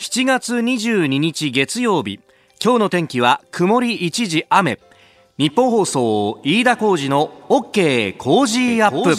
7月22日月曜日。今日の天気は曇り一時雨。日本放送飯田浩二の OK コージーアップ。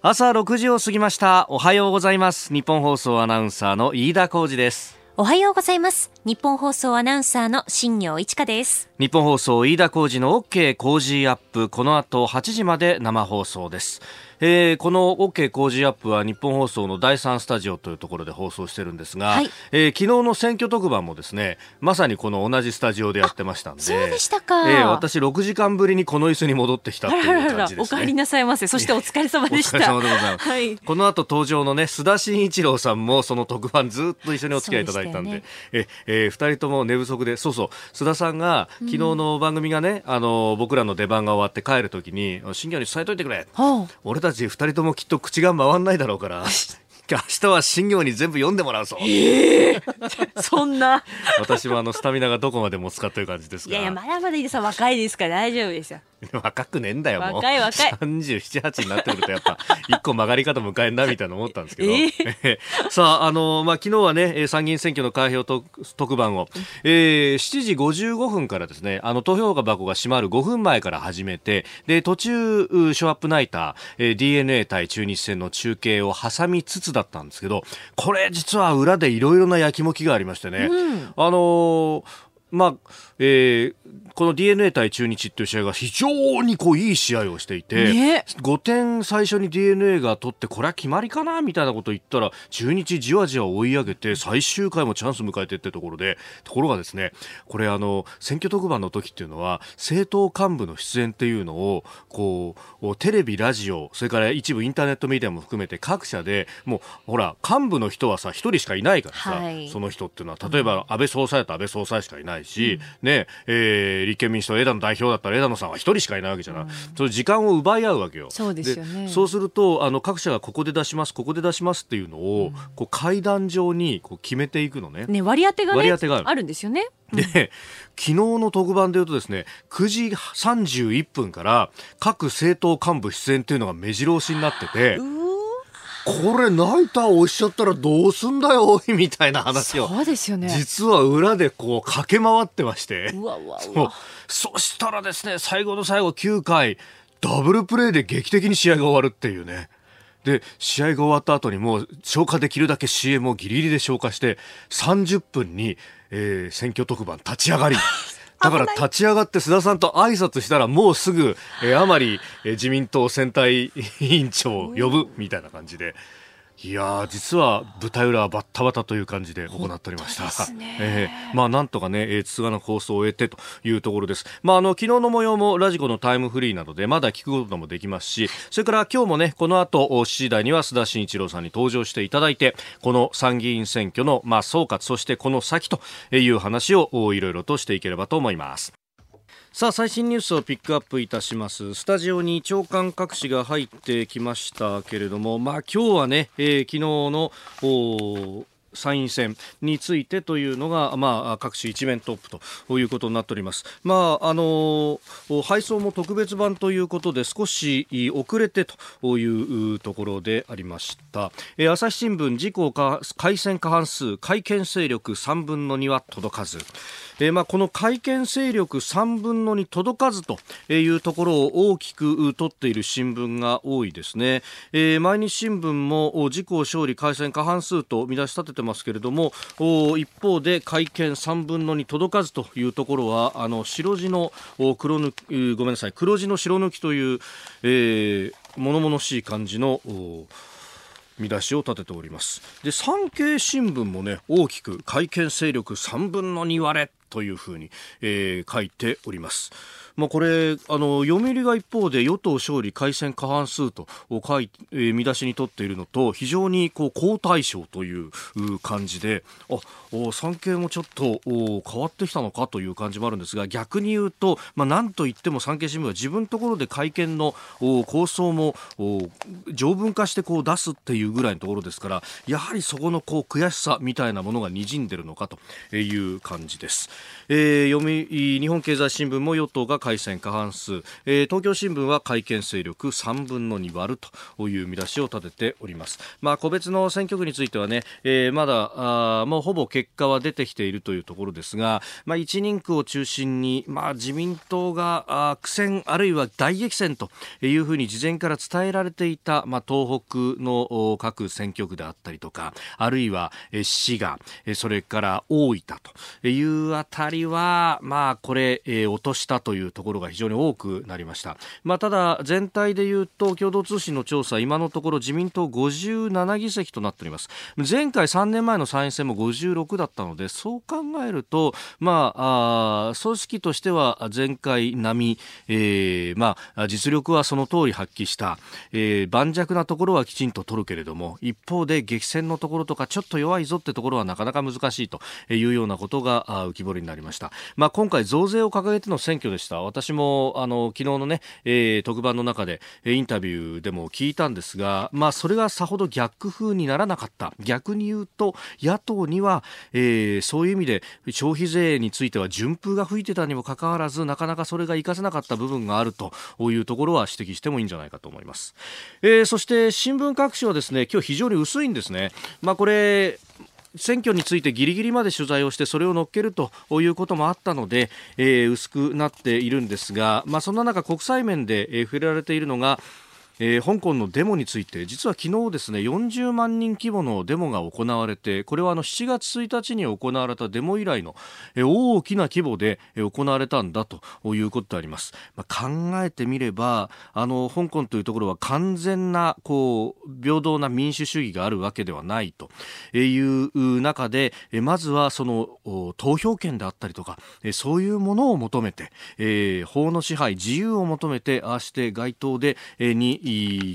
朝6時を過ぎました。おはようございます。ニッポン放送アナウンサーの飯田浩司です。おはようございます。ニッポン放送アナウンサーの新行市佳です。日本放送飯田浩二の OK コージーアップ。この後8時まで生放送ですえー、この OK 工事アップは日本放送の第3スタジオというところで放送してるんですが、はい、えー、昨日の選挙特番もですねまさにこの同じスタジオでやってましたんでそうでしたか、えー、私6時間ぶりにこの椅子に戻ってきたっていう感じです、ね、お帰りなさいませ。そしてお疲れ様でした。お疲れ様でございます、はい、この後登場のね須田慎一郎さんもその特番ずっと一緒にお付き合いいただいたんでで、ね、ええー、2人とも寝不足でそうそう。須田さんが昨日の番組がね、うん、あの僕らの出番が終わって帰るときに新業に伝えといてくれ、はあ、俺たち2人ともきっと口が回んないだろうから 明日は新業に全部読んでもらうぞ。えー、そんな。私もあのスタミナがどこまで持つかという感じですが。いやいや、まだまだいいです若いですから大丈夫ですよ。若くねえんだよ、もう。若い若い。37、8になってくると、やっぱ、一個曲がり方迎えんな、みたいな思ったんですけど。えー、さあ、あの、まあ、昨日はね、参議院選挙の開票特番を、えー、7時55分からですね、あの、投票箱が閉まる5分前から始めて、で、途中、ショーアップナイター、えー、DNA 対中日戦の中継を挟みつつだったんですけど、これ実は裏でいろいろなやきもきがありましてね、うん、あのーまあえー、この d n a 対中日っていう試合が非常にこういい試合をしていて、ね、5点最初に d n a が取ってこれは決まりかなみたいなことを言ったら中日じわじわ追い上げて最終回もチャンス迎えてってところでところがですねこれあの選挙特番の時っていうのは政党幹部の出演っていうのをこうテレビラジオそれから一部インターネットメディアも含めて各社でもうほら幹部の人はさ一人しかいないからさ、はい、その人っていうのは例えば安倍総裁だと安倍総裁しかいないし、うん、ねえー、立憲民主党枝野代表だったら枝野さんは一人しかいないわけじゃない、うん、そ時間を奪い合うわけよ。そうですよね。そうするとあの各社がここで出しますここで出しますっていうのを、うん、こう階段上にこう決めていくのね。ね割り当てが、ね、割り当てがある。んですよね。で、昨日の特番で言うとですね、9時31分から各政党幹部出演っていうのが目白押しになってて、これナイター押しちゃったらどうすんだよおいみたいな話を。そうですよね。実は裏でこう駆け回ってまして。うわうわうわ。そしたらですね最後の最後9回ダブルプレーで劇的に試合が終わるっていうね。で試合が終わった後にもう消化できるだけ CM をギリギリで消化して30分に、えー、選挙特番立ち上がり だから立ち上がって須田さんと挨拶したらもうすぐ、えー、甘利、えー、自民党選対委員長を呼ぶみたいな感じで。いや実は舞台裏はバッタバタという感じで行っておりました。えー、まあなんとかね、えー、つがの放送を終えてというところです。まああの昨日の模様もラジコのタイムフリーなどでまだ聞くこともできますし、それから今日もねこの後7時台には須田慎一郎さんに登場していただいて、この参議院選挙のまあ総括そしてこの先という話をいろいろとしていければと思います。さあ最新ニュースをピックアップいたします。スタジオに長官各紙が入ってきましたけれどもまあ今日はね、えー、昨日の参院選についてというのが、まあ、各紙一面トップということになっております。まあ、あの配送も特別版ということで少し遅れてというところでありました。え朝日新聞自公改選過半数改憲勢力3分の2は届かず。えー、まあ、この改憲勢力3分の2届かずというところを大きく取っている新聞が多いですね、えー、毎日新聞も自公勝利改選過半数と見出し立ててますけれども一方で会見3分の2届かずというところはあの白地の黒抜きごめんなさい黒字の白抜きという、えー、物々しい感じの見出しを立てております。で産経新聞もね大きく会見勢力3分の2割れというふうに、えー、書いております。まあ、これあの読売が一方で与党勝利改選過半数と書い、えー、見出しにとっているのと非常にこう好対象という感じであ産経もちょっと変わってきたのかという感じもあるんですが逆に言うと、まあ、なんといっても産経新聞は自分のところで会見の構想も条文化してこう出すっていうぐらいのところですからやはりそこのこう悔しさみたいなものがにじんでるのかという感じです。えー、読み日本経済新聞も与党が改選過半数、えー、東京新聞は改憲勢力3分の2割るという見出しを立てております。まあ、個別の選挙区についてはね、えー、まだあもうほぼ結果は出てきているというところですが、まあ、1人区を中心に、まあ、自民党があ苦戦あるいは大激戦というふうに事前から伝えられていた、まあ、東北の各選挙区であったりとかあるいは滋賀それから大分というあたりは、まあ、これ、えー、落としたというところが非常に多くなりました。まあ、ただ、全体でいうと、共同通信の調査、今のところ自民党57議席となっております。前回3年前の参院選も56だったので、そう考えると、まあ、あ組織としては前回並み、えー、まあ、実力はその通り発揮した、えー、盤石なところはきちんと取るけれども、一方で激戦のところとか、ちょっと弱いぞってところはなかなか難しいというようなことが浮き彫りになり。ました。まあ、今回増税を掲げての選挙でした。私も、あの、昨日のね、えー、特番の中で、インタビューでも聞いたんですが、まあ、それがさほど逆風にならなかった。逆に言うと、野党には、えー、そういう意味で、消費税については順風が吹いてたにもかかわらず、なかなかそれが活かせなかった部分があるというところは指摘してもいいんじゃないかと思います。えー、そして、新聞各紙はですね、今日非常に薄いんですね。まあ、これ、選挙についてギリギリまで取材をしてそれを乗っけるということもあったので、えー、薄くなっているんですが、まあ、そんな中国際面で、えー、触れられているのがえー、香港のデモについて実は昨日ですね40万人規模のデモが行われてこれはあの7月1日に行われたデモ以来の、えー、大きな規模で、行われたんだということであります、まあ、考えてみればあの香港というところは完全なこう平等な民主主義があるわけではないという中でまずはその投票権であったりとかそういうものを求めて、えー、法の支配自由を求めてああして街頭で、えー、に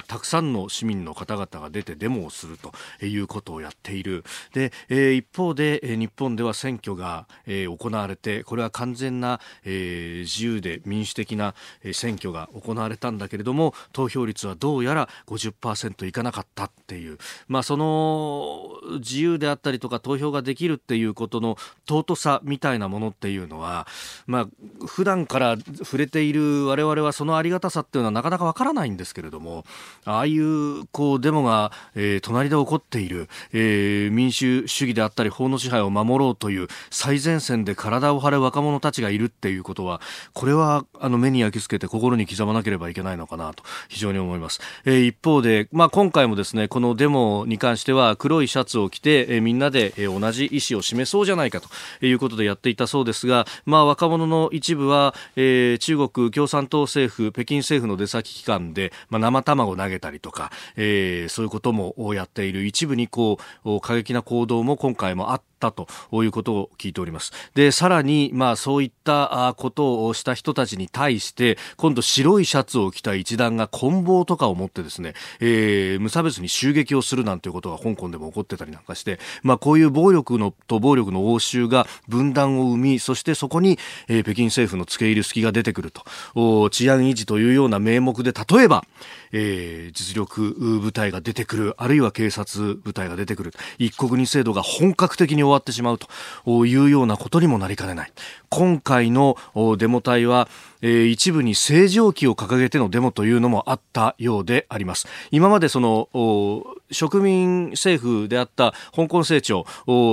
たくさんの市民の方々が出てデモをするということをやっている。で、えー、一方で、日本では選挙が、えー、行われてこれは完全な、えー、自由で民主的な、選挙が行われたんだけれども投票率はどうやら50%いかなかったっていう、まあ、その自由であったりとか投票ができるっていうことの尊さみたいなものっていうのは、まあ、普段から触れている我々はそのありがたさっていうのはなかなかわからないんですけれどもも、ああいうこうデモが、えー、隣で起こっている、えー、民主主義であったり法の支配を守ろうという最前線で体を張る若者たちがいるっていうことは、これはあの目に焼き付けて心に刻まなければいけないのかなと非常に思います。えー、一方で、まあ、今回もですね、このデモに関しては黒いシャツを着て、えー、みんなで、えー、同じ意思を示そうじゃないかということでやっていたそうですが、まあ、若者の一部は、えー、中国共産党政府、北京政府の出先機関で、まあ、生卵を投げたりとか、えー、そういうこともやっている一部にこう過激な行動も今回もあったということを聞いております。で、さらに、まあそういったことをした人たちに対して、今度白いシャツを着た一団が棍棒とかを持ってですね、えー、無差別に襲撃をするなんていうことが香港でも起こってたりなんかして、まあこういう暴力のと暴力の応酬が分断を生み、そしてそこに、えー、北京政府の付け入る隙が出てくると、治安維持というような名目で、例えば、えー、実力部隊が出てくる、あるいは警察部隊が出てくる、一国二制度が本格的に終わってしまうというようなことにもなりかねない。今回のデモ隊は、えー、一部に正常期を掲げてのデモというのもあったようであります。今までその植民政府であった香港政庁、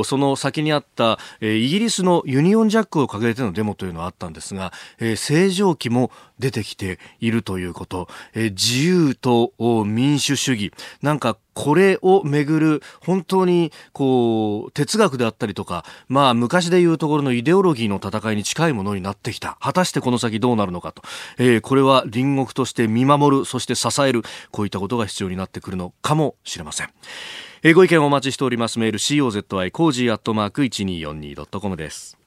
その先にあった、えー、イギリスのユニオンジャックを掲げてのデモというのはあったんですが、えー、正常期も出てきているということ、えー、自由と民主主義、なんかこれをめぐる本当にこう哲学であったりとか、まあ昔でいうところのイデオロギーの戦いに近いものになってきた。果たしてこの先どうなるのかと。えー、これは隣国として見守る、そして支える、こういったことが必要になってくるのかもしれません。えー、ご意見お待ちしております。メール COZY cozy アットマーク 1242.com です。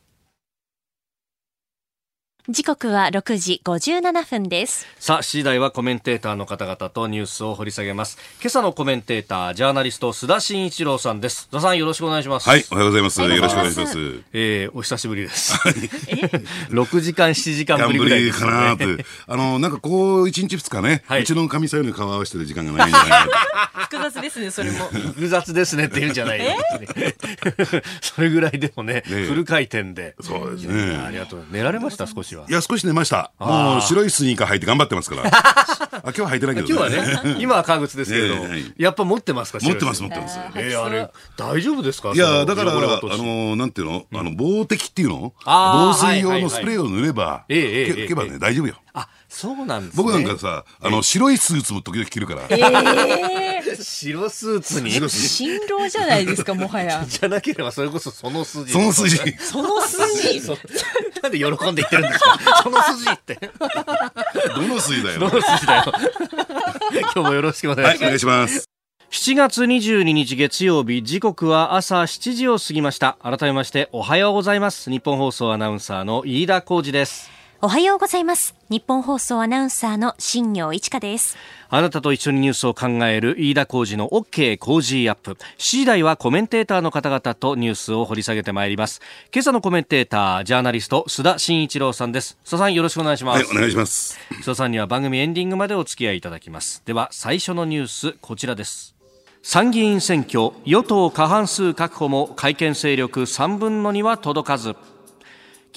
時刻は6時57分です。さあ、次第はコメンテーターの方々とニュースを掘り下げます。今朝のコメンテーター、ジャーナリスト、須田慎一郎さんです。須田さん、よろしくお願いします。はい、おはようございます。よよろしくお願いします。えー、お久しぶりです。6時間、7時間ぶりぐらいですかよなね。と。あの、なんかこう、一日二日ね、はいうちの神さんより顔合わせてる時間がないんじゃない複雑ですね、それも。複雑ですねって言うんじゃないよ。それぐらいでもね、えフル回転で。そうですあね。りがとう。寝られました、少しは。いや、少し寝ました。もう白いスニーカー履いて頑張ってますから。あ、今日は履いてないけど今日はね、今は革靴ですけれど、やっぱ持ってますか持ってます、持ってます。えーあれ、大丈夫ですかいや、だから、あそのなんていうの？あの、防滴っていうの？防水用のスプレーを塗れば、ええええええけけばね、大丈夫よ。あ、そうなんですね。僕なんかさ、あの、白いスーツも時々着るから。白スーツに、白スーツ新郎じゃないですか、もはや。じゃなければそれこそその筋。その筋。その筋。なんで喜んで言ってるんですか？その筋って。どの筋だよ。どの筋だよ。今日もよろしくお願いしはい、ます。お願いします。7月22日月曜日、時刻は朝7時を過ぎました。改めましておはようございます。日本放送アナウンサーの飯田浩二です。おはようございます。日本放送アナウンサーの新業一華です。あなたと一緒にニュースを考える飯田浩二の OK 工事アップ。7時台はコメンテーターの方々とニュースを掘り下げてまいります。今朝のコメンテーター、ジャーナリスト、須田慎一郎さんです。須田さんよろしくお願いします。はい、お願いします。須田さんには番組エンディングまでお付き合いいただきます。では、最初のニュース、こちらです。参議院選挙、与党過半数確保も改憲勢力3分の2は届かず。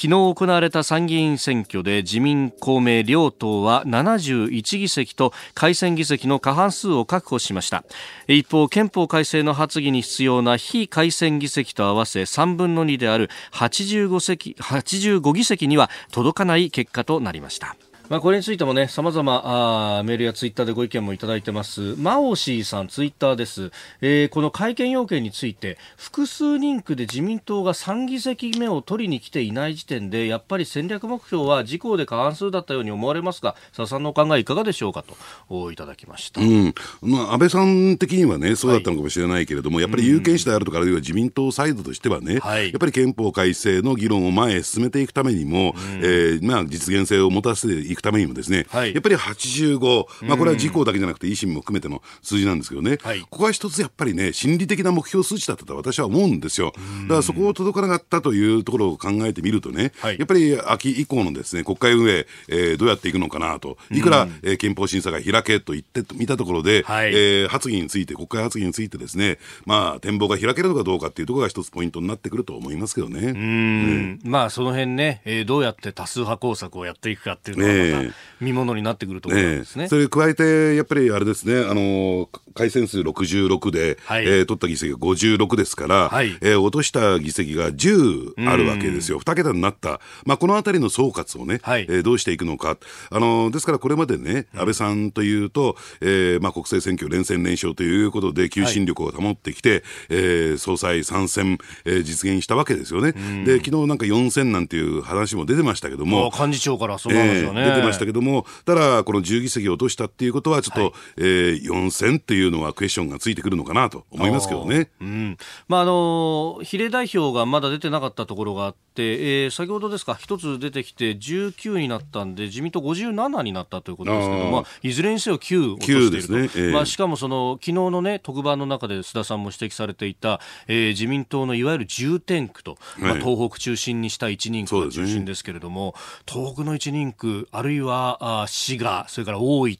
昨日行われた参議院選挙で自民公明両党は71議席と改選議席の過半数を確保しました。一方憲法改正の発議に必要な非改選議席と合わせ3分の2である85席 ,85 議席には届かない結果となりました。まあ、これについてもね、様々あーメールやツイッターでご意見もいただいてます。マオシーさんツイッターです。えーこの会見要件について、複数人区で自民党が3議席目を取りに来ていない時点で、やっぱり戦略目標は自公で過半数だったように思われますが、佐々さんのお考えいかがでしょうかと、おいただきました。うんまあ、安倍さん的にはね、そうだったのかもしれないけれども、やっぱり有権者であるとか、あるいは自民党サイドとしてはね、はいやっぱり憲法改正の議論を前へ進めていくためにも、えーまあ、実現性を持たせていくためにもですね、はい。やっぱり85、まあ、これは自公だけじゃなくて維新も含めての数字なんですけどね、はい。ここは一つやっぱりね、心理的な目標数値だったと私は思うんですよ。だからそこを届かなかったというところを考えてみるとね、はい。やっぱり秋以降のですね、国会運営、えーどうやっていくのかなと、いくら、えー憲法審査が開けと言ってみたところで、はい。えー発議について、国会発議についてですね、まあ、展望が開けるのかどうかっていうところが一つポイントになってくると思いますけどね。うん。まあその辺ね、えーどうやって多数派工作をやっていくかっていうのがまえた見ものになってくるところですね。それに加えて、やっぱりあれですね、あの改選数66で、はい。えー取った議席が56ですから、はい。えー落とした議席が10あるわけですよ、2桁になった、まあ、このあたりの総括をね、はい。えーどうしていくのか、あのですからこれまでね、安倍さんというと、えーまあ、国政選挙連戦連勝ということで、求心力を保ってきて、えー総裁3選、えー実現したわけですよね。で昨日なんか4選なんていう話も出てましたけども、幹事長からそうなんですよね、えー出てましたけども、ただ、この10議席を落としたっていうことは、ちょっと、えー4選っていうのはクエスチョンがついてくるのかなと思いますけどね。うん。まああの比例代表がまだ出てなかったところがあって、えー先ほどですか、一つ出てきて19になったんで、自民党57になったということですけど、まあ、いずれにせよ9落としていると、9ですね。ええまあ、しかもその昨日の、ね、特番の中で須田さんも指摘されていた、えー自民党のいわゆる重点区と、まあ、はい。東北中心にした一人区が中心ですけれども、東北の一人区、あるいはあ滋賀、それから大分、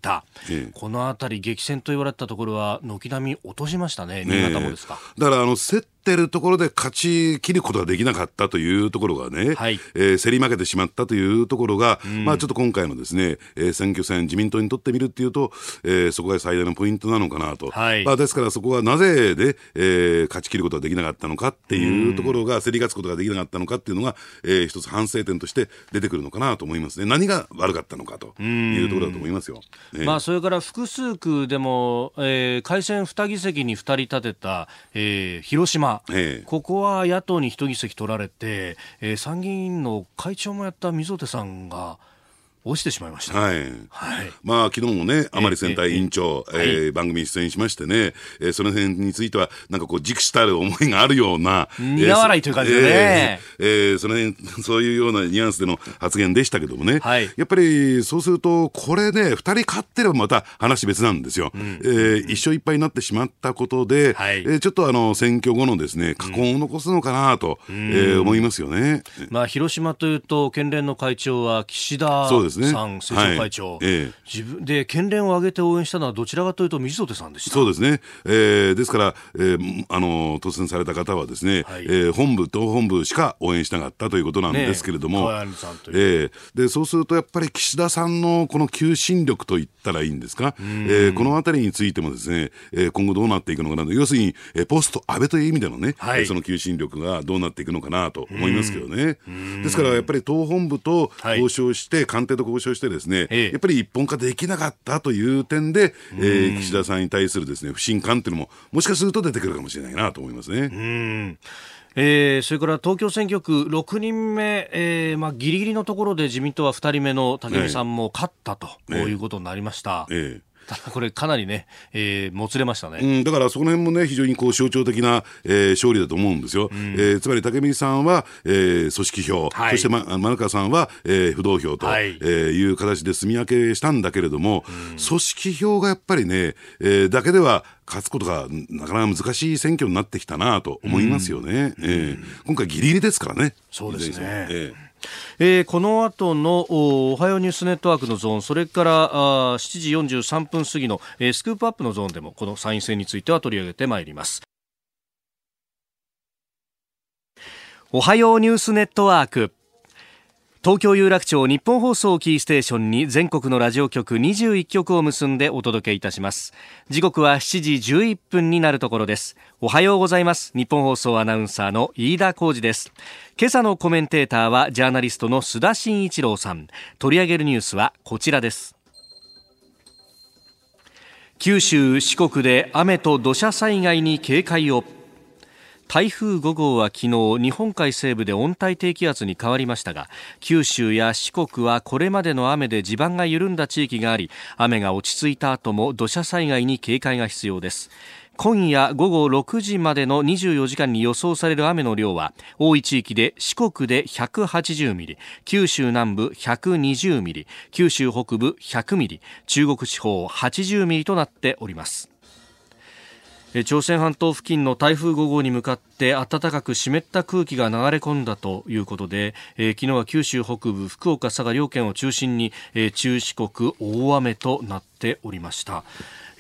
ええ。この辺り、激戦と言われたところは、軒並み落としましたね、新潟もですか。だからあの競ってるところで勝ち切ることができなかったというところがね、はい。えー競り負けてしまったというところが、まあちょっと今回のですね、えー選挙戦、自民党にとってみるっていうと、えーそこが最大のポイントなのかなと。はい。まあですからそこはなぜで、えー勝ち切ることができなかったのかっていうところが、競り勝つことができなかったのかっていうのが、えー一つ反省点として出てくるのかなと思いますね。何が悪かったのかというところだと思いますよ。ねまあ、それから複数区でも、えー改選2議席に2人立てた、えー広島、ええ。ここは野党に1議席取られて、えー参議院の会長もやった溝手さんが落ちてしまいました。はい。はい。まあ、昨日もね、甘利選対委員長、えええー番組に出演しましてね、えーその辺については、なんかこう、軸したる思いがあるような、苦笑いという感じでねえーえーその辺、そういうようなニュアンスでの発言でしたけどもね、はいやっぱりそうすると、これで、二人勝ってればまた話別なんですよ。えー一勝一敗になってしまったことで、はいえーちょっとあの、選挙後のですね、禍根を残すのかなと、えー思いますよね。まあ、広島というと、県連の会長は岸田そうですね。さん、政調会長、はいええ。自分で県連を挙げて応援したのは、どちらかというと、水戸さんでした。そうですね、えーですから、えーあの当選された方はですね、はい。えー本部、党本部しか応援しなかったということなんですけれども、ね川谷さんという。えーでそうするとやっぱり岸田さんのこの求心力といったらいいんですか、えーこのあたりについてもですね、えー今後どうなっていくのかなと、要するに、えーポスト安倍という意味でのね、はい。えーその求心力がどうなっていくのかなと思いますけどね。ですからやっぱり党本部とはい。交渉して、官邸と交渉してですね、ええ。やっぱり一本化できなかったという点で、えー岸田さんに対するですね不信感っていうのも、もしかすると出てくるかもしれないなと思いますね。うん。えーそれから東京選挙区6人目、えーまあ、ギリギリのところで自民党は2人目の武見さんも勝ったと、ええ。いうことになりました。ええただこれかなりね、えーもつれましたね。うん、だからその辺もね、非常にこう象徴的な、えー勝利だと思うんですよ。えーつまり武見さんは、えー組織票、はい。そして、ま、丸川さんは、えー不動票と、はい。いえーいう形で住み分けしたんだけれども、組織票がやっぱりね、えーだけでは勝つことがなかなか難しい選挙になってきたなと思いますよね。えー今回ギリギリですからね。そうですねえーこの後のおおはようニュースネットワークのゾーン、それからあ7時43分過ぎの、えースクープアップのゾーンでもこの参院選については取り上げてまいります。おはようニュースネットワーク。東京有楽町日本放送キーステーションに全国のラジオ局21局を結んでお届けいたします。時刻は7時11分になるところです。おはようございます。日本放送アナウンサーの飯田浩二です。今朝のコメンテーターはジャーナリストの須田慎一郎さん。取り上げるニュースはこちらです。九州四国で雨と土砂災害に警戒を。台風5号は昨日日本海西部で温帯低気圧に変わりましたが九州や四国はこれまでの雨で地盤が緩んだ地域があり雨が落ち着いた後も土砂災害に警戒が必要です。今夜午後6時までの24時間に予想される雨の量は多い地域で四国で180ミリ九州南部120ミリ九州北部100ミリ中国地方80ミリとなっております。朝鮮半島付近の台風5号に向かって暖かく湿った空気が流れ込んだということで、えー昨日は九州北部福岡佐賀両県を中心に、えー中四国大雨となっておりました。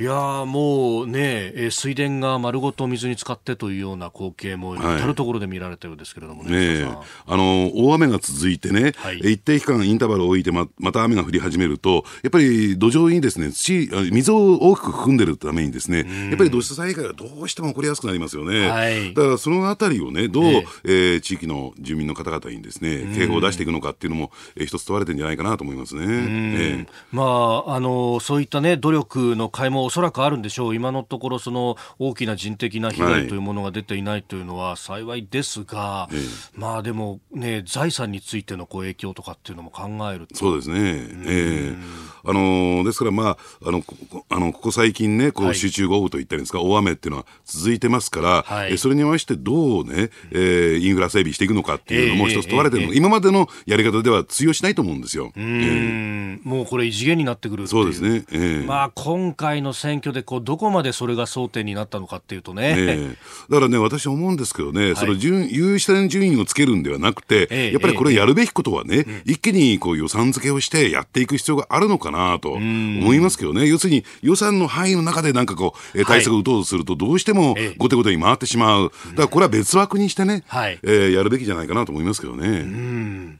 いやーもうね、えー水田が丸ごと水に浸かってというような光景もはい。至る所で見られたようですけれどもね,、ねえ。吉田さん。あの大雨が続いてね、はい。一定期間インターバルを置いてままた雨が降り始めるとやっぱり土壌にですね。土あ水を大きく含んでるためにですね。やっぱり土砂災害がどうしても起こりやすくなりますよね、はい。だからそのあたりをねどう、えええー地域の住民の方々にですね警報を出していくのかっていうのも、えー一つ問われてるんじゃないかなと思いますね。ええ。まあ、あのそういった、ね、努力の甲斐もおそらくあるんでしょう、今のところその大きな人的な被はい。害というものが出ていないというのは幸いですが、ええ。まあでも、ね、財産についてのこう影響とかっていうのも考えると。そうですね、ええ。あのーですから、まあ、あのここあのここ最近ね、こはい。う集中豪雨といったりですか、大雨っていうのは続いてますから、はい。えそれに合わせてどうね、えーインフラ整備していくのかっていうのもええ一つ問われてるの、ええ今までのやり方では通用しないと思うんですよ。うえんもうこれ、異次元になってくるそうですね、ええ。まあ、今回の選挙でこうどこまでそれが争点になったのかっていうとね、ええ。だからね、私思うんですけどね、その順優先順位をつけるんではなくて、ええやっぱりこれやるべきことはね、一気にこう予算付けをしてやっていく必要があるのかなと思いますけどね、要するに予算の範囲の中でなんかこう、えー対策を打とうとすると、どうしてもええ。後手後手に回ってしまう。だからこれは別枠にしてね、はい。えーやるべきじゃないかなと思いますけどね。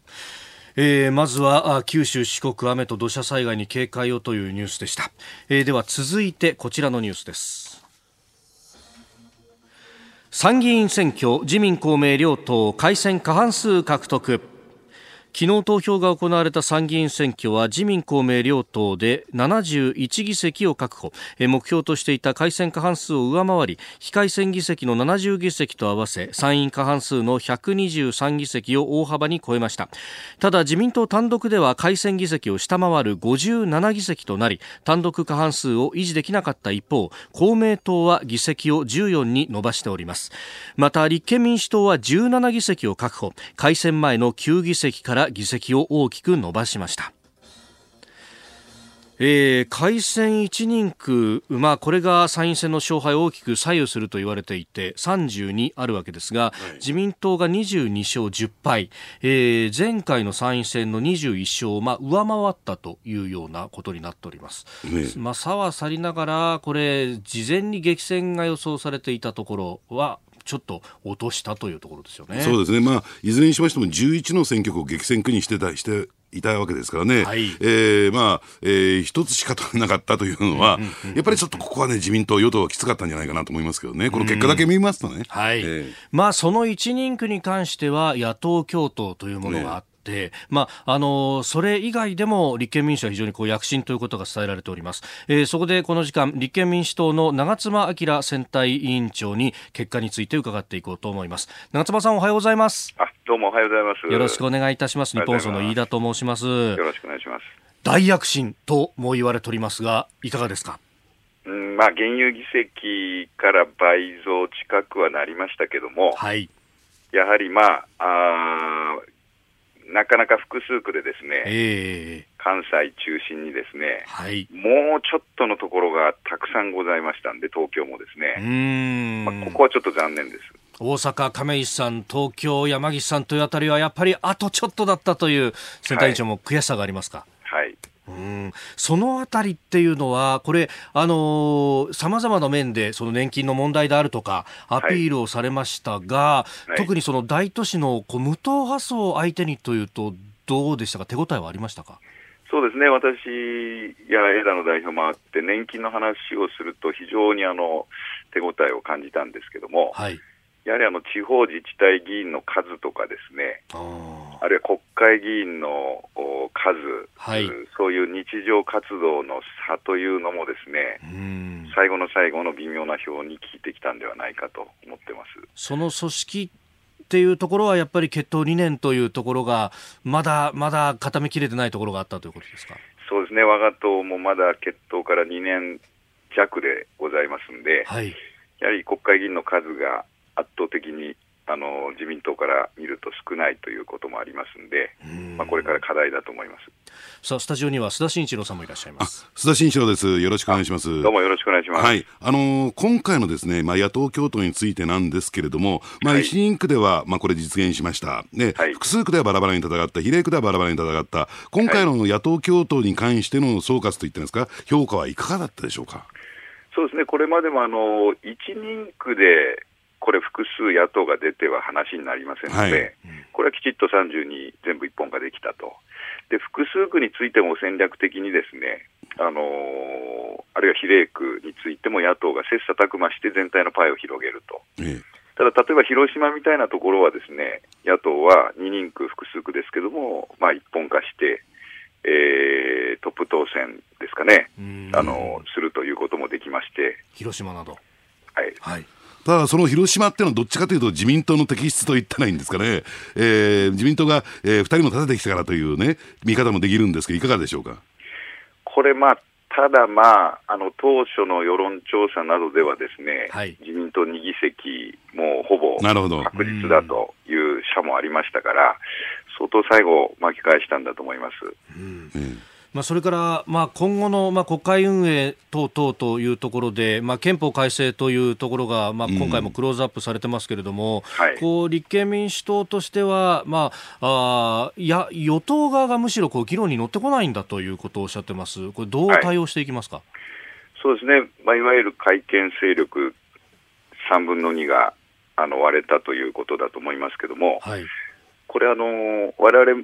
えーまずは九州、四国、雨と土砂災害に警戒をというニュースでした、えーでは続いてこちらのニュースです。参議院選挙自民公明両党改選過半数獲得。昨日投票が行われた参議院選挙は自民公明両党で71議席を確保。目標としていた改選過半数を上回り非改選議席の70議席と合わせ参院過半数の123議席を大幅に超えました。ただ自民党単独では改選議席を下回る57議席となり単独過半数を維持できなかった一方公明党は議席を14に伸ばしております。また立憲民主党は17議席を確保。改選前の9議席から議席を大きく伸ばしました。えー、改選1人区、まあ、これが参院選の勝敗を大きく左右すると言われていて32あるわけですが、はい、自民党が22勝10敗、えー、前回の参院選の21勝を、まあ、上回ったというようなことになっております。ね、まあ、差は去りながらこれ事前に激戦が予想されていたところはちょっと落としたというところですよね。そうですね。まあいずれにしましても11の選挙区を激戦区にしてたしていたわけですからね、はい、えー、まあ、えー、一つしか取れなかったというのは、やっぱりちょっとここはね、自民党、与党はきつかったんじゃないかなと思いますけどね、この結果だけ見ますとね。はい、えー、まあ、その一人区に関しては、野党共闘というものがあって、ねまあ、あのそれ以外でも立憲民主は非常にこう躍進ということが伝えられております、えー、そこでこの時間立憲民主党の長妻昭選対委員長に結果について伺っていこうと思います。長妻さんおはようございます。あどうもおはようございます。よろしくお願いいたします。日本放送の飯田と申します。よろしくお願いします。大躍進とも言われておりますがいかがですか？うんまあ、現有議席から倍増近くはなりましたけども、はい、やはり、まあ、あなかなか複数区でですね、えー、関西中心にですね、はい、もうちょっとのところがたくさんございましたんで、東京もですね、まあ、ここはちょっと残念です。大阪、亀石さん、東京、山岸さんというあたりは、やっぱりあとちょっとだったという、選対委員長も悔しさがありますか？はい、はいうん。そのあたりっていうのは、これ、あのさまざまな面で、その年金の問題であるとか、アピールをされましたが、はい。はい、特にその大都市のこう無党派層相手にというと、どうでしたか、手応えはありましたか？そうですね、私や枝野代表もあって、年金の話をすると、非常にあの手応えを感じたんですけども、はい、やはりあの地方自治体議員の数とかですね、あるいは国会議員の数、はい、そういう日常活動の差というのもですね、最後の最後の微妙な表に効いてきたんではないかと思ってます。その組織っていうところはやっぱり決闘理念というところがまだまだ固めきれてないところがあったということですか？そうですね。我が党もまだ決闘から2年弱でございますんで、はい、やはり国会議員の数が圧倒的にあの自民党から見ると少ないということもありますんで、まあ、これから課題だと思います。さあスタジオには須田慎一郎さんもいらっしゃいます。須田慎一郎です。よろしくお願いします。どうもよろしくお願いします。はい。あのー、今回のですねまあ野党共闘についてなんですけれどもまあ一人区ではまあこれ実現しました。ね、はい、複数区ではバラバラに戦った。比例区ではバラバラに戦った。今回の野党共闘に関しての総括といってんですか？評価はいかがだったでしょうか？そうですね。これまでもあの一人区でこれ、複数野党が出ては話になりませんので、はい、これはきちっと30に全部一本ができたと、で複数区についても戦略的にですね、あのー、あるいは比例区についても野党が切磋琢磨して全体のパイを広げると。ええ、ただ、例えば広島みたいなところはですね野党は2人区、複数区ですけども、まあ、一本化して、えー、トップ当選ですかね、あのするということもできまして。広島など。はい、はいただその広島っていうのはどっちかというと自民党の敵質と言ったらいいんですかね、えー、自民党が、えー、2人も立ててきたからというね、見方もできるんですけど、いかがでしょうか？これ、まあ、ただ、まあ、あの当初の世論調査などではですね、はい、自民党2議席、もうほぼ確実だという社もありましたから、相当最後、巻き返したんだと思います。うんまあ、それから、まあ、今後の、まあ、国会運営等々というところで、まあ、憲法改正というところが、まあ、今回もクローズアップされてますけれども、うんはい、こう立憲民主党としては、まあ、あや与党側がむしろこう議論に乗ってこないんだということをおっしゃってます、これ、どう対応していきますか、はい、そうですね、まあ、いわゆる改憲勢力3分の2があの割れたということだと思いますけれども、はい、これあの、われわれ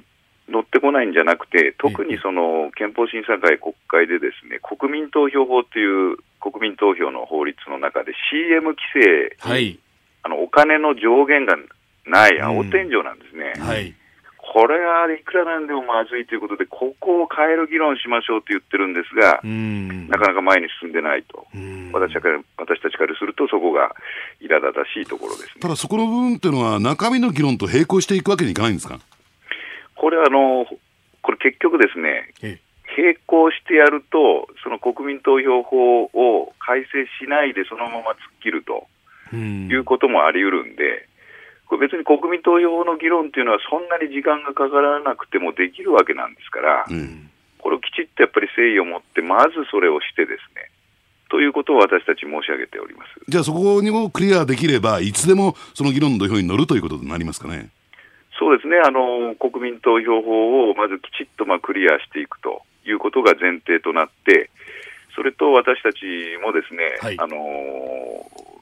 乗ってこないんじゃなくて、特にその憲法審査会国会でですね、国民投票法という国民投票の法律の中で CM 規制、はい、あのお金の上限がない青天井なんですね。はい、これはいくらなんでもまずいということで、ここを変える議論しましょうと言ってるんですが、うん。なかなか前に進んでないと、うん。私私たちからすると、そこが苛立たしいところですね。ただそこの部分っていうのは、中身の議論と並行していくわけにいかないんですか？これはあの、これ結局ですね、え並行してやると、その国民投票法を改正しないでそのまま突っ切るとうんいうこともあり得るんで、これ別に国民投票法の議論っていうのはそんなに時間がかからなくてもできるわけなんですから、うんこれをきちっとやっぱり誠意を持って、まずそれをしてですね、ということを私たち申し上げております。じゃあそこにもクリアできれば、いつでもその議論の土俵に乗るということになりますかね。そうですね、あの国民投票法をまずきちっとまあクリアしていくということが前提となって、それと私たちもですね、はい。あの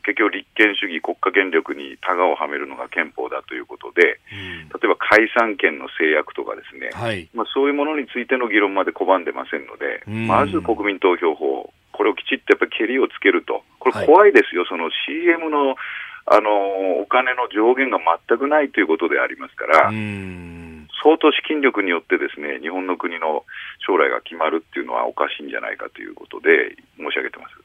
結局、立憲主義、国家権力にタガをはめるのが憲法だということで、例えば解散権の制約とかですね、はい。まあ、そういうものについての議論まで拒んでませんので、うん。まず国民投票法、これをきちっとやっぱりけりをつけると、こはい。れ怖いですよ、その CM のあのお金の上限が全くないということでありますから、うん。相当資金力によってですね日本の国の将来が決まるっていうのはおかしいんじゃないかということで申し上げてます。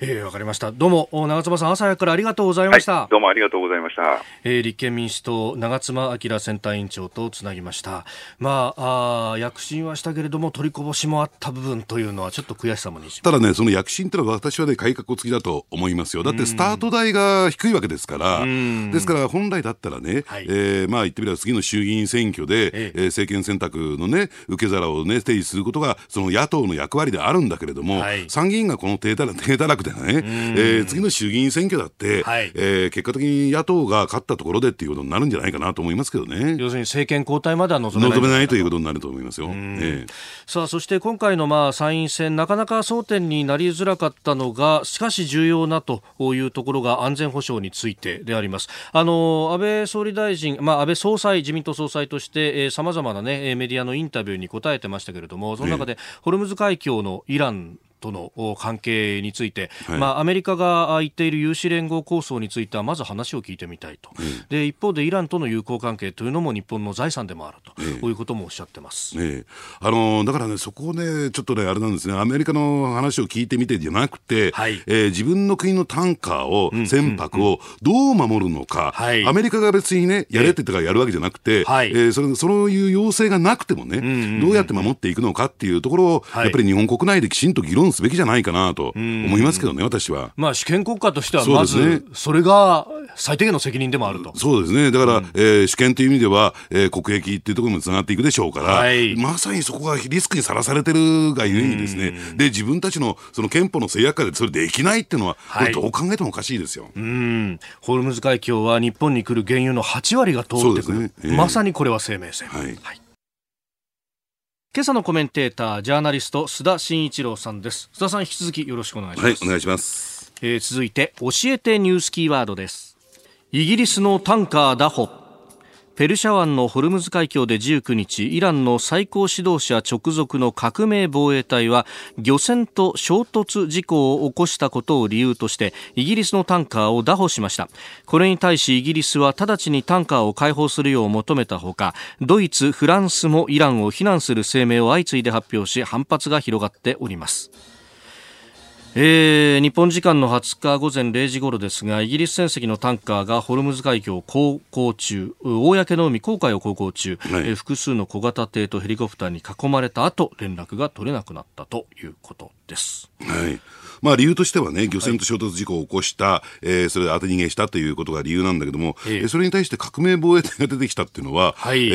えーわかりました。どうもお長妻さん朝早くからありがとうございました、はい、どうもありがとうございました。えー立憲民主党長妻昭選対委員長とつなぎました。まああー躍進はしたけれども取りこぼしもあった部分というのはちょっと悔しさもにじただね、その躍進ってのは私はね、改革をつきだと思いますよ。だってスタート台が低いわけですから、ん。ですから本来だったらね、はい。えーまあ言ってみれば次の衆議院選挙で、ええ。えー政権選択のね、受け皿をね、提示することが、その野党の役割であるんだけれども、はい。参議院がこの低たら低たらくでね、えー次の衆議院選挙だって、はい。えー結果的に野党が勝ったところでっていうことになるんじゃないかなと思いますけどね。要するに政権交代までは望めない。望めないということになると思いますよ。ええ。さあそして今回のまあ参院選なかなか争点になりづらかったのがしかし重要なというところが安全保障についてであります。あの安倍総理大臣まあ安倍総裁自民党総裁としてさまざまなねえーメディアのインタビューに答えてましたけれどもその中でホルムズ海峡のイランとのお関係について、はい。まあ、アメリカがあ言っている有志連合構想についてはまず話を聞いてみたいと、で一方でイランとの友好関係というのも日本の財産でもあると、こういうこともおっしゃってます。ええ。あのだからね、そこをね、ちょっとね、あれなんですね、アメリカの話を聞いてみてじゃなくて、はい。えー自分の国のタンカーを、船舶をどう守るのか、はい。アメリカが別にね、やれって言ったからやるわけじゃなくて、はい。えーそれそういう要請がなくてもね、どうやって守っていくのかっていうところを、はい。やっぱり日本国内できちんと議論すべきじゃないかなと思いますけどね、私は。まあ、主権国家としては、まず、それが最低限の責任でもあると。そうですね。だから、えー主権という意味では、えー国益っていうところにもつながっていくでしょうから、はいまさにそこがリスクにさらされてるがゆえにですね、で、自分たちのその憲法の制約下でそれできないっていうのは、こはいれどう考えてもおかしいですよ。うん。ホルムズ海峡は日本に来る原油の8割が通ってくる。ねええまさにこれは生命線。はい今朝のコメンテーター、ジャーナリスト、須田慎一郎さんです。須田さん、引き続きよろしくお願いします。はい、お願いします。えー続いて、教えてニュースキーワードです。イギリスのタンカー拿捕。ペルシャ湾のホルムズ海峡で19日、イランの最高指導者直属の革命防衛隊は、漁船と衝突事故を起こしたことを理由として、イギリスのタンカーを拿捕しました。これに対し、イギリスは直ちにタンカーを解放するよう求めたほか、ドイツ、フランスもイランを非難する声明を相次いで発表し、反発が広がっております。えー日本時間の20日午前0時頃ですがイギリス船籍のタンカーがホルムズ海峡を航行中公の海航海を航行中、はいえー複数の小型艇とヘリコプターに囲まれた後連絡が取れなくなったということです。はい。まあ理由としてはね、漁船と衝突事故を起こした、えーそれで当て逃げしたということが理由なんだけども、えええーそれに対して革命防衛隊が出てきたっていうのは、はいえ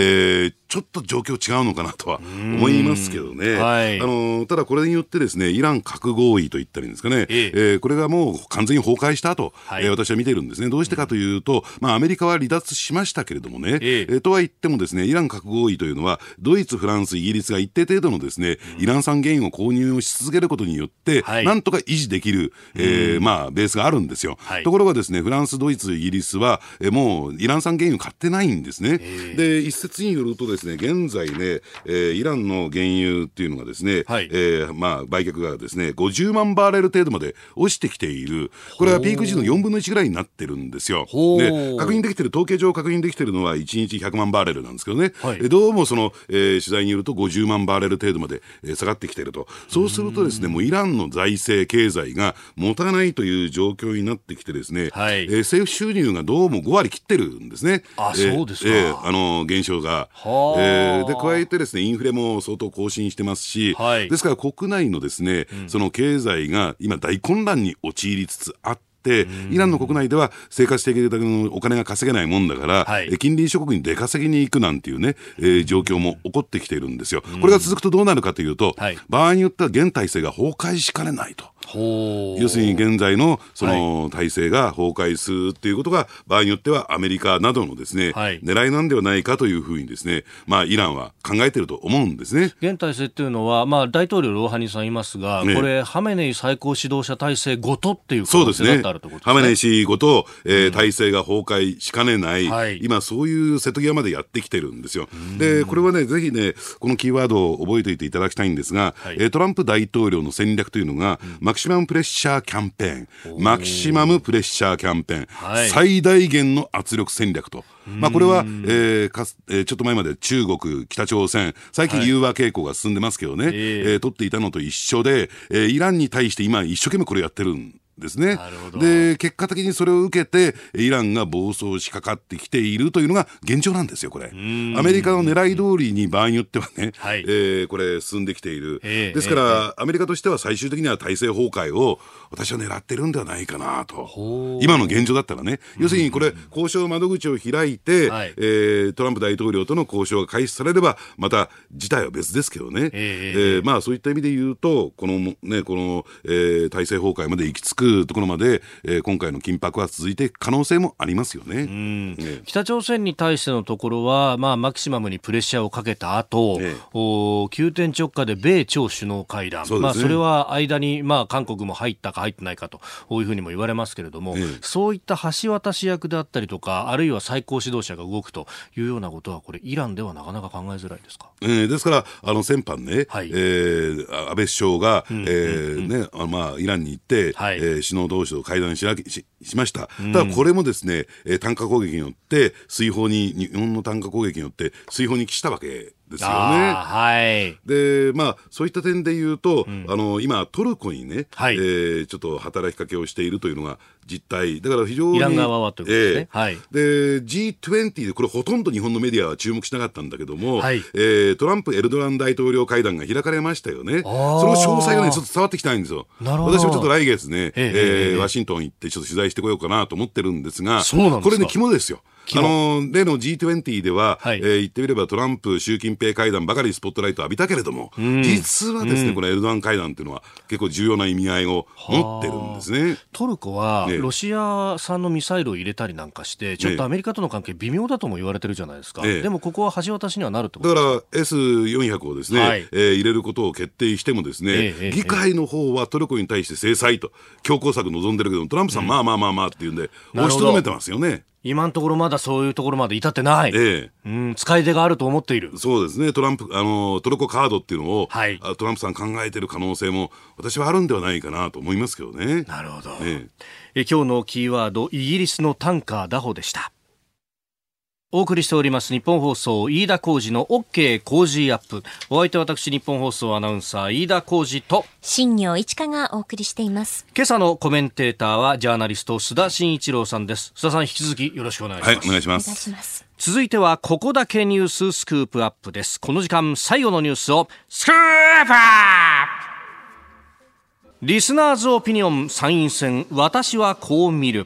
ーちょっと状況違うのかなとは思いますけどね。はい。あのただこれによってですね、イラン核合意といったらいいんですかね、ええ。えーこれがもう完全に崩壊したと、はい。えー私は見ているんですね。どうしてかというと、まあアメリカは離脱しましたけれどもね、ええ。えーとは言ってもですね、イラン核合意というのは、ドイツ、フランス、イギリスが一定程度のですね、イラン産原油を購入をし続けることによって、はい。なんとか維持できる、えーまあ、ベースがあるんですよ。はい。ところがですね、フランス、ドイツ、イギリスは、えーもうイラン産原油買ってないんですね。で、一説によるとですですね、現在ね、えー、イランの原油っていうのがですね、はい、えー、まあ、売却がですね、50万バーレル程度まで落ちてきている。これはピーク時の4分の1ぐらいになってるんですよ。で、確認できてる、統計上確認できてるのは1日100万バーレルなんですけどね、はい、どうもその、えー、取材によると50万バーレル程度まで、えー、下がってきてると。そうするとですね、もうイランの財政、経済が持たないという状況になってきてですね、はい、えー、政府収入がどうも5割切ってるんですね。あ、そうですか。えー、あの、減少が。えー、で、加えてですね、インフレも相当更新してますし、はい、ですから国内のですね、うん、その経済が今大混乱に陥りつつあって、イランの国内では生活していけるだけのお金が稼げないもんだから、はい、近隣諸国に出稼ぎに行くなんていうね、えー、状況も起こってきているんですよ。これが続くとどうなるかというと、はい、場合によっては現体制が崩壊しかねないと。要するに現在のその体制が崩壊するっていうことが、場合によってはアメリカなどのですね、はい、狙いなんではないかというふうにですね、まあ、イランは考えてると思うんですね。現体制っていうのは、まあ、大統領ローハニさんいますが、ね、これ、ハメネイ最高指導者体制ごとっていう可能性があるということですね。ハメネイ氏ごと、えー、体制が崩壊しかねない、はい、今、そういう瀬戸際までやってきてるんですよ。で、これはね、ぜひね、このキーワードを覚えておいていただきたいんですが、はい、トランプ大統領の戦略というのが、うん。マキシマムプレッシャーキャンペーン、マキシマムプレッシャーキャンペーン、はい、最大限の圧力戦略と。まあ、これは、えーかえー、ちょっと前まで中国、北朝鮮、最近融和傾向が進んでますけどね、はい、えー、取っていたのと一緒で、えー、イランに対して今一生懸命これやってるんですね。で、結果的にそれを受けて、イランが暴走しかかってきているというのが現状なんですよ、これ。アメリカの狙い通りに場合によってはね、はい、えー、これ進んできている。えー、ですから、えー、アメリカとしては最終的には体制崩壊を私は狙ってるんではないかなと。今の現状だったらね。要するにこれ、交渉窓口を開いて、はい、えー、トランプ大統領との交渉が開始されれば、また事態は別ですけどね。えー、えー、まあそういった意味で言うと、このね、この、えー、体制崩壊まで行き着くくところまで、えー、今回の緊迫は続いていく可能性もありますよね、ね、北朝鮮に対してのところは、まあ、マキシマムにプレッシャーをかけた後、ね、お急転直下で米朝首脳会談、そ,、ね、まあ、それは間に、まあ、韓国も入ったか入ってないかとこういうふうにも言われますけれども、そういった橋渡し役であったりとか、あるいは最高指導者が動くというようなことは、これ、イランではなかなか考えづらいですか、えー、ですから、あの先般ね、はい、えー、安倍首相が、うん、えー、ねまあ、イランに行って、はい、えー、首脳同士と会談しししました。ただこれもですね、えー、単価攻撃によって、水砲に、日本の単価攻撃によって、水砲に帰したわけですよね。はい。で、まあ、そういった点で言うと、うん、あの、今、トルコにね、はい、えー、ちょっと働きかけをしているというのが実態。だから非常に。イラン側はということですね。えー、はい。で、G20 で、これほとんど日本のメディアは注目しなかったんだけども、はい、えー、トランプ、エルドラン大統領会談が開かれましたよね。その詳細がね、ちょっと伝わってきたいんですよ。なるほど。私もちょっと来月ね、えー、えー、ワシントン行ってちょっと取材してこようかなと思ってるんですが、そうなんですこれね、肝ですよ。あの例の G20 では、はい、えー、言ってみればトランプ、習近平会談ばかりスポットライトを浴びたけれども、うん、実はですね、うん、このエルドアン会談っていうのは、結構重要な意味合いを持ってるんですね。トルコは、ロシア産のミサイルを入れたりなんかして、ちょっとアメリカとの関係、微妙だとも言われてるじゃないですか、ね、でもここは橋渡しにはなるとだから S400 をですね、はい、えー、入れることを決定しても、ですね、え議会の方はトルコに対して制裁と、強硬策望んでるけど、トランプさん、まあまあまあまあっていうんで、押しとどめてますよね。今のところまだそういうところまで至ってない、ええ、うん、使い手があると思っている。そうですね、トランプあのトルコカードっていうのを、はい、トランプさん考えてる可能性も、私はあるんではないかなと思いますけどね。なるほど、ええ、今日のキーワード、イギリスのタンカー打歩でした。お送りしております日本放送飯田浩二の OK 工事アップ。お相手は私日本放送アナウンサー飯田浩二と新業一華がお送りしています。今朝のコメンテーターはジャーナリスト須田慎一郎さんです。須田さん引き続きよろしくお願いします、はい、お願いします。続いてはここだけニューススクープアップです。この時間最後のニュースをスクープアップ。リスナーズオピニオン参院選私はこう見る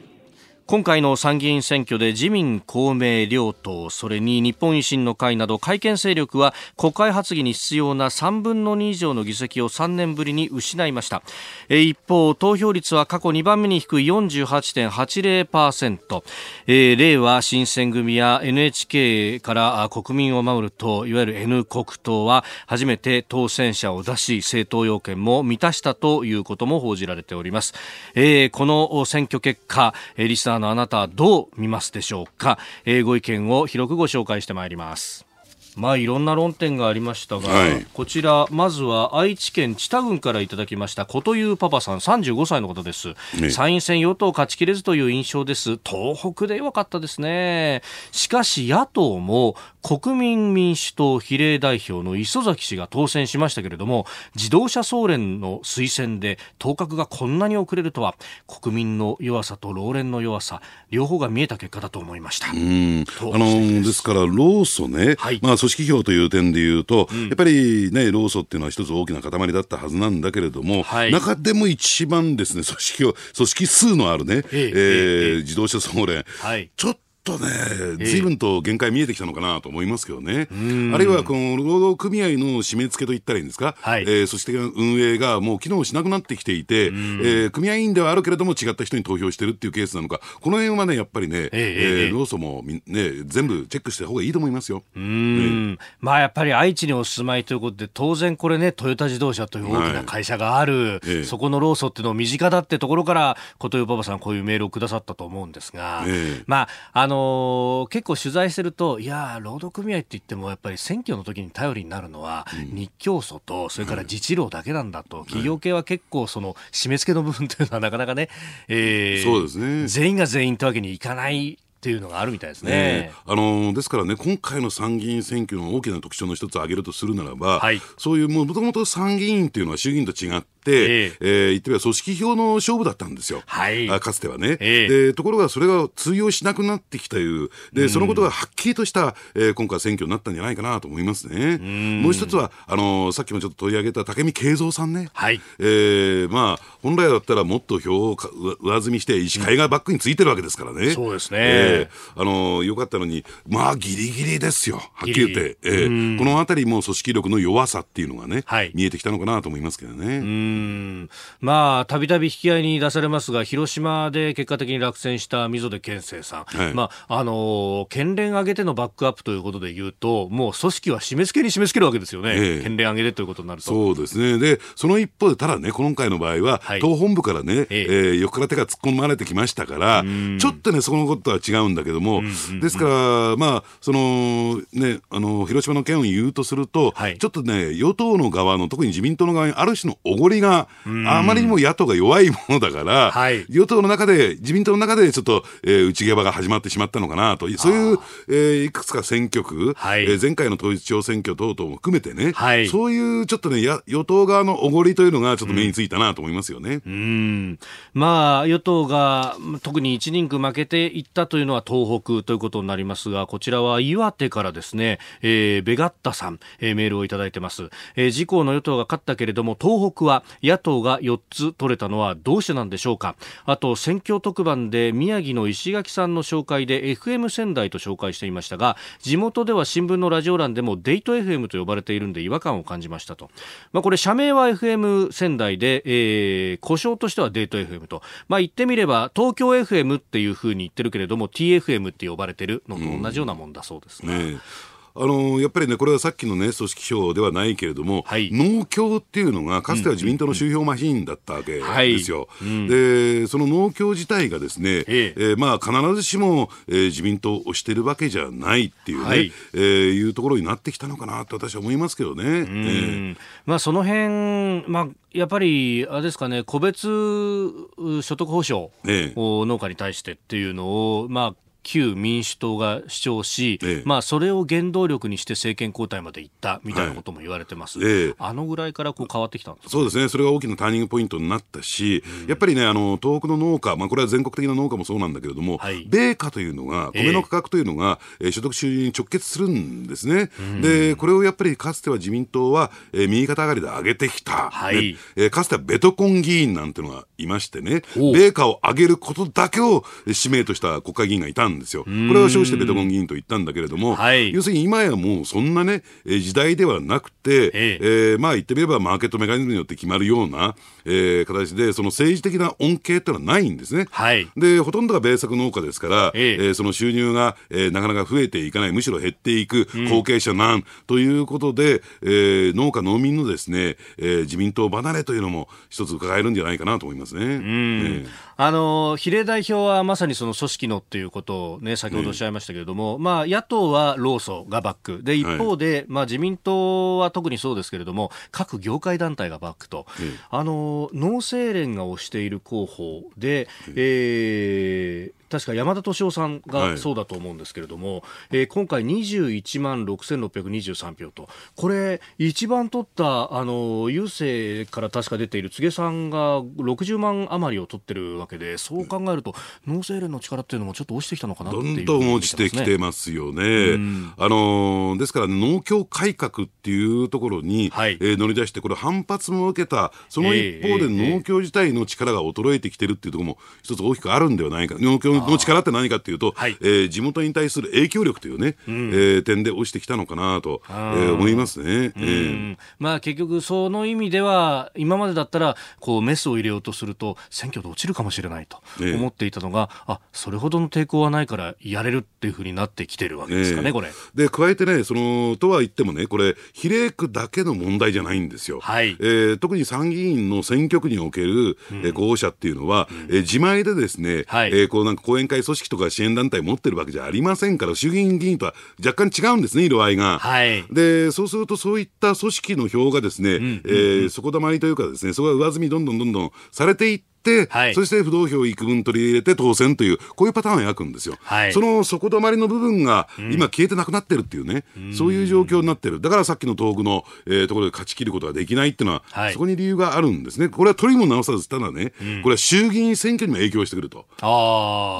今回の参議院選挙で自民、公明両党、それに日本維新の会など改憲勢力は国会発議に必要な3分の2以上の議席を3年ぶりに失いました。一方、投票率は過去2番目に低い48.80%。えー、令和新選組や NHK から国民を守る党、いわゆる N 国党は初めて当選者を出し、政党要件も満たしたということも報じられております。えー、この選挙結果、リスナーのあなたはどう見ますでしょうか、えー、ご意見を広くご紹介してまいります。まあいろんな論点がありましたが、はい。こちらまずは愛知県知多郡からいただきましたこというパパさん35歳の方です、ね。参院選与党勝ちきれずという印象です。東北でよかったですね。しかし野党も国民民主党比例代表の磯崎氏が当選しましたけれども自動車総連の推薦で当確がこんなに遅れるとは国民の弱さと老練の弱さ両方が見えた結果だと思いました、うん。とあのですから、労組ね、はい。まあ、組織票という点でいうと、やっぱりね、労組っていうのは一つ大きな塊だったはずなんだけれども、はい。中でも一番ですね、組織票、組織数のあるね、えええええー自動車総連、はい。ちょっとね、え随分と限界見えてきたのかなと思いますけどね。あるいは、この労働組合の締め付けと言ったらいいんですか、はい。えー組織的な運営がもう機能しなくなってきていて、えー組合員ではあるけれども違った人に投票してるっていうケースなのか、この辺はね、やっぱりね、えええええー労組もね、全部チェックした方がいいと思いますよ。うーん。まあやっぱり愛知にお住まいということで当然これねトヨタ自動車という大きな会社がある、ええ。そこの労組っていうのを身近だってところからことよパパさんこういうメールをくださったと思うんですが、ええ。まああのー結構取材してるといやー労働組合って言ってもやっぱり選挙の時に頼りになるのは日教組とそれから自治労だけなんだと、企業系は結構その締め付けの部分というのはなかなかね、えーそうですね。全員が全員ってわけにいかないっていうのがあるみたいですね。えーあのーですからね、今回の参議院選挙の大きな特徴の一つを挙げるとするならば、はい。そういうもともと参議院っていうのは衆議院と違って、ええ。ー言ってみれば組織票の勝負だったんですよ、はい。あかつてはね、ええ。で。ところがそれが通用しなくなってきたいう、でそのことがはっきりとした、えー今回、選挙になったんじゃないかなと思いますね。もう一つはあのーさっきもちょっと取り上げた武見敬三さんね。はい。えーまあ、本来だったらもっと票をか上上積みして、医師会がバックについてるわけですからね。そうですね。えーあのよかったのに、まあ、ギリギリですよ、はっきり言って、えーこのあたりも組織力の弱さっていうのがね、はい。見えてきたのかなと思いますけどね。うん。まあ、たびたび引き合いに出されますが、広島で結果的に落選した溝出健生さん、はい。まああの県連挙げてのバックアップということで言うと、もう組織は締め付けに締め付けるわけですよね、ええ。県連挙げてということになると。そうですね。で、その一方で、ただね、今回の場合は、はい。党本部からね、ええ。えー横から手が突っ込まれてきましたから、ちょっとね、そこのことは違うんだけども、ですから、まあ、その、ね、あの、広島の件を言うとすると、はい。ちょっとね、与党の側の、特に自民党の側にある種のおごりが、あまりにも野党が弱いものだから、はい。与党の中で、自民党の中でちょっと、えー内側が始まってしまったのかなと、そういう、えーいくつか選挙区、はい。えー前回の統一地方選挙等々も含めてね、はい。そういうちょっとね、や与党側のおごりというのがちょっと目についたなと思いますよね。うん。まあ、与党が特に1人区負けていったというのは東北ということになりますが、こちらは岩手からですね、えーベガッタさん、えーメールをいただいてます。えー自公の与党が勝ったけれども、東北は野党が4つ取れたのはどうしてなんでしょうか。あと、選挙特番で宮城の石垣さんの紹介で FM 仙台と紹介していましたが、地元では新聞のラジオ欄でもデート FM と呼ばれているんで違和感を感じましたと。まあ、これ社名は FM 仙台で、えー、故障としてはデート FM と。まあ、言ってみれば東京 FM っていうふうに言ってるけれども TFM って呼ばれてるのと同じようなもんだそうですが、ねあのやっぱりね、これはさっきのね、組織票ではないけれども、はい。農協っていうのが、かつては自民党の集票マシーンだったわけはいですよ。で、その農協自体がですね、ええ。えーまあ、必ずしも、えー自民党を推してるわけじゃないっていうね、はい。えーいうところになってきたのかなと私は思いますけどね。ええ。うんまあ、その辺、まあ、やっぱり、あれですかね、個別う所得保障ええ。を農家に対してっていうのを、まあ、旧民主党が主張し、ええ。まあ、それを原動力にして政権交代まで行ったみたいなことも言われてます、ええ。あのぐらいからこう変わってきたんですか？そうですね、それが大きなターニングポイントになったし、やっぱりね、あの東北の農家、まあ、これは全国的な農家もそうなんだけれども、はい。米価というのが、ええ。米の価格というのが、えー所得収入に直結するんですね、でこれをやっぱりかつては自民党は、えー右肩上がりで上げてきた、はい。ねえーかつてはベトコン議員なんていうのがいましてね、米価を上げることだけをえー使命とした国会議員がいたんですよ。これを称してベトコン議員と言ったんだけれども、はい。要するに今やもうそんなね、えー時代ではなくて、ええ。えーまあ言ってみればマーケットメカニズムによって決まるような、えー形で、その政治的な恩恵っていうのはないんですね。はい。で、ほとんどが米作農家ですから、ええ。えーその収入が、えーなかなか増えていかない、むしろ減っていく後継者なん、ということで、えー農家、農民のですね、えー自民党離れというのも一つ伺えるんじゃないかなと思います。ますね。うんあの比例代表はまさにその組織のっていうことを、ね、先ほどおっしゃいましたけれども、まあ、野党は労組がバック。で一方で、まあ、自民党は特にそうですけれども各業界団体がバックと、あの農政連が推している候補で、えー確か山田敏夫さんがそうだと思うんですけれども、はい、えー、今回21万6623票と、これ、一番取った、あの、郵政から確か出ている柘植さんが60万余りを取ってるわけで、そう考えると、農政連の力っていうのもちょっと落ちてきたのかなどんどん落ちてきてますよね。あのですから、農協改革っていうところに、はい、えー、乗り出して、これ反発も受けた、その一方で農協自体の力が衰えてきてるっていうところも一つ大きくあるんではないか。農協の力って何かっていうと、はい、えー、地元に対する影響力というね、うん、えー、点で落ちてきたのかなと、えー、思いますね。えー、まあ結局その意味では、今までだったら、こうメスを入れようとすると、選挙で落ちるかもしれないと思っていたのが、えー、あ、それほどの抵抗はないからやれるっていうふうになってきてるわけですかね、えー、これ。で、加えてね、その、とは言ってもね、これ、比例区だけの問題じゃないんですよ。はい。えー、特に参議院の選挙区における、うん、え候補者っていうのは、うん、えー、自前でですね、はい、えー、こうなんか後援会組織とか支援団体持ってるわけじゃありませんから、衆議院議員とは若干違うんですね、色合いが。はい、で、そうするとそういった組織の票がですね、うえー、底溜まりというかですね、そこが上積みどんどんどんどんされていって、、はい、そして不動票を幾分取り入れて当選という、こういうパターンを描くんですよ。はい、その底止まりの部分が今消えてなくなってるっていうね、うん、そういう状況になってる。だからさっきの東北の、えー、ところで勝ち切ることができないっていうのは、はい、そこに理由があるんですね。これは取りも直さず、ただね、うん、これは衆議院選挙にも影響してくると。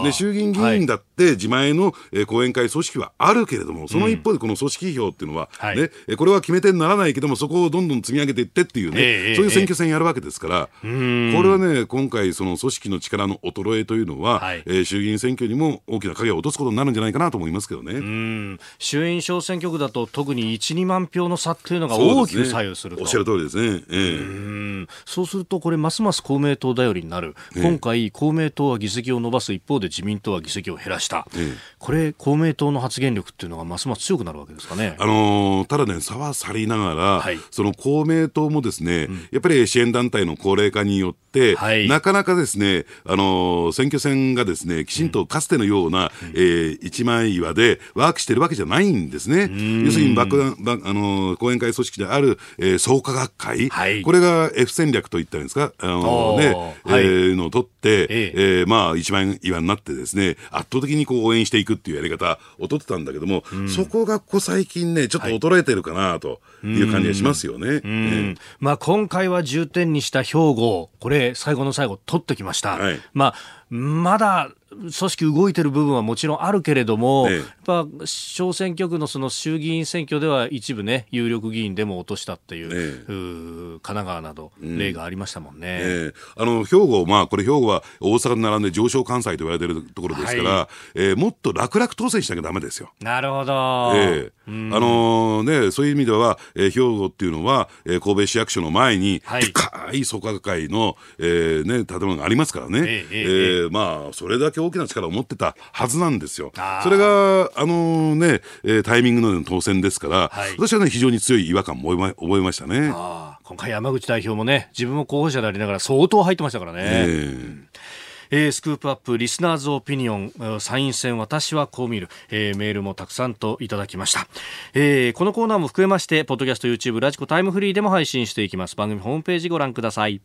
で衆議院議員だって自前の、えー、後援会組織はあるけれども、その一方でこの組織票っていうのは、ね、うん、これは決め手にならないけども、そこをどんどん積み上げていってっていうね、えー、そういう選挙戦やるわけですから、えー、これはね、今回その組織の力の衰えというのは、はい、えー、衆議院選挙にも大きな影を落とすことになるんじゃないかなと思いますけどね。うん。衆院小選挙区だと特に1、2万票の差っていうのが大きく左右すると、ね、おっしゃる通りですね、えー、うそうすると、これ、ますます公明党頼りになる、今回、公明党は議席を伸ばす一方で自民党は議席を減らした、えー、これ、公明党の発言力っていうのがますます強くなるわけですかね。あのー、ただね、差は去りながら、はい、その公明党もですね、うん、やっぱり支援団体の高齢化によって、はい、なかなかですね、あの選挙戦がですね、きちんとかつてのような、うん、えー、一枚岩でワークしてるわけじゃないんですね。要するに爆弾、あの講演会組織である、えー、創価学会、はい、これが F 戦略といったんですか、あのね、はい、えー、のを取って、ええ。えー、まあ一枚岩になってですね、圧倒的にこう応援していくっていうやり方を取ってたんだけども、うん、そこがここ最近ね、ちょっと衰えてるかなとい。う感じがしますよね。はい、えー、まあ今回は重点にした兵庫、これ最後の最後取ってきました。はい、まあまだ組織動いてる部分はもちろんあるけれども、ええ、やっぱ小選挙区のその衆議院選挙では一部ね、有力議員でも落としたっていう、え、う神奈川など、例がありましたもんね。あの兵庫、まあ、これ、兵庫は大阪に並んで上昇関西と言われてるところですから、はい、えー、もっと楽々当選しなきゃだめですよ。なるほど。ええ。ー、あのー、ね、そういう意味では、えー、兵庫っていうのは、えー、神戸市役所の前に、はい、でかい創価会の、えーね、建物がありますからね。ええー、まあ、それだけ大きな力を持ってたはずなんですよ。それが、あのね、えー、タイミングの当選ですから、はい、私はね、非常に強い違和感も覚えましたね。今回山口代表もね、自分も候補者でありながら相当入ってましたからね。えーえー、スクープアップリスナーズオピニオン参院選私はこう見る、えー、メールもたくさんといただきました、えー、このコーナーも含めましてポッドキャスト YouTube ラジコタイムフリーでも配信していきます。番組ホームページご覧ください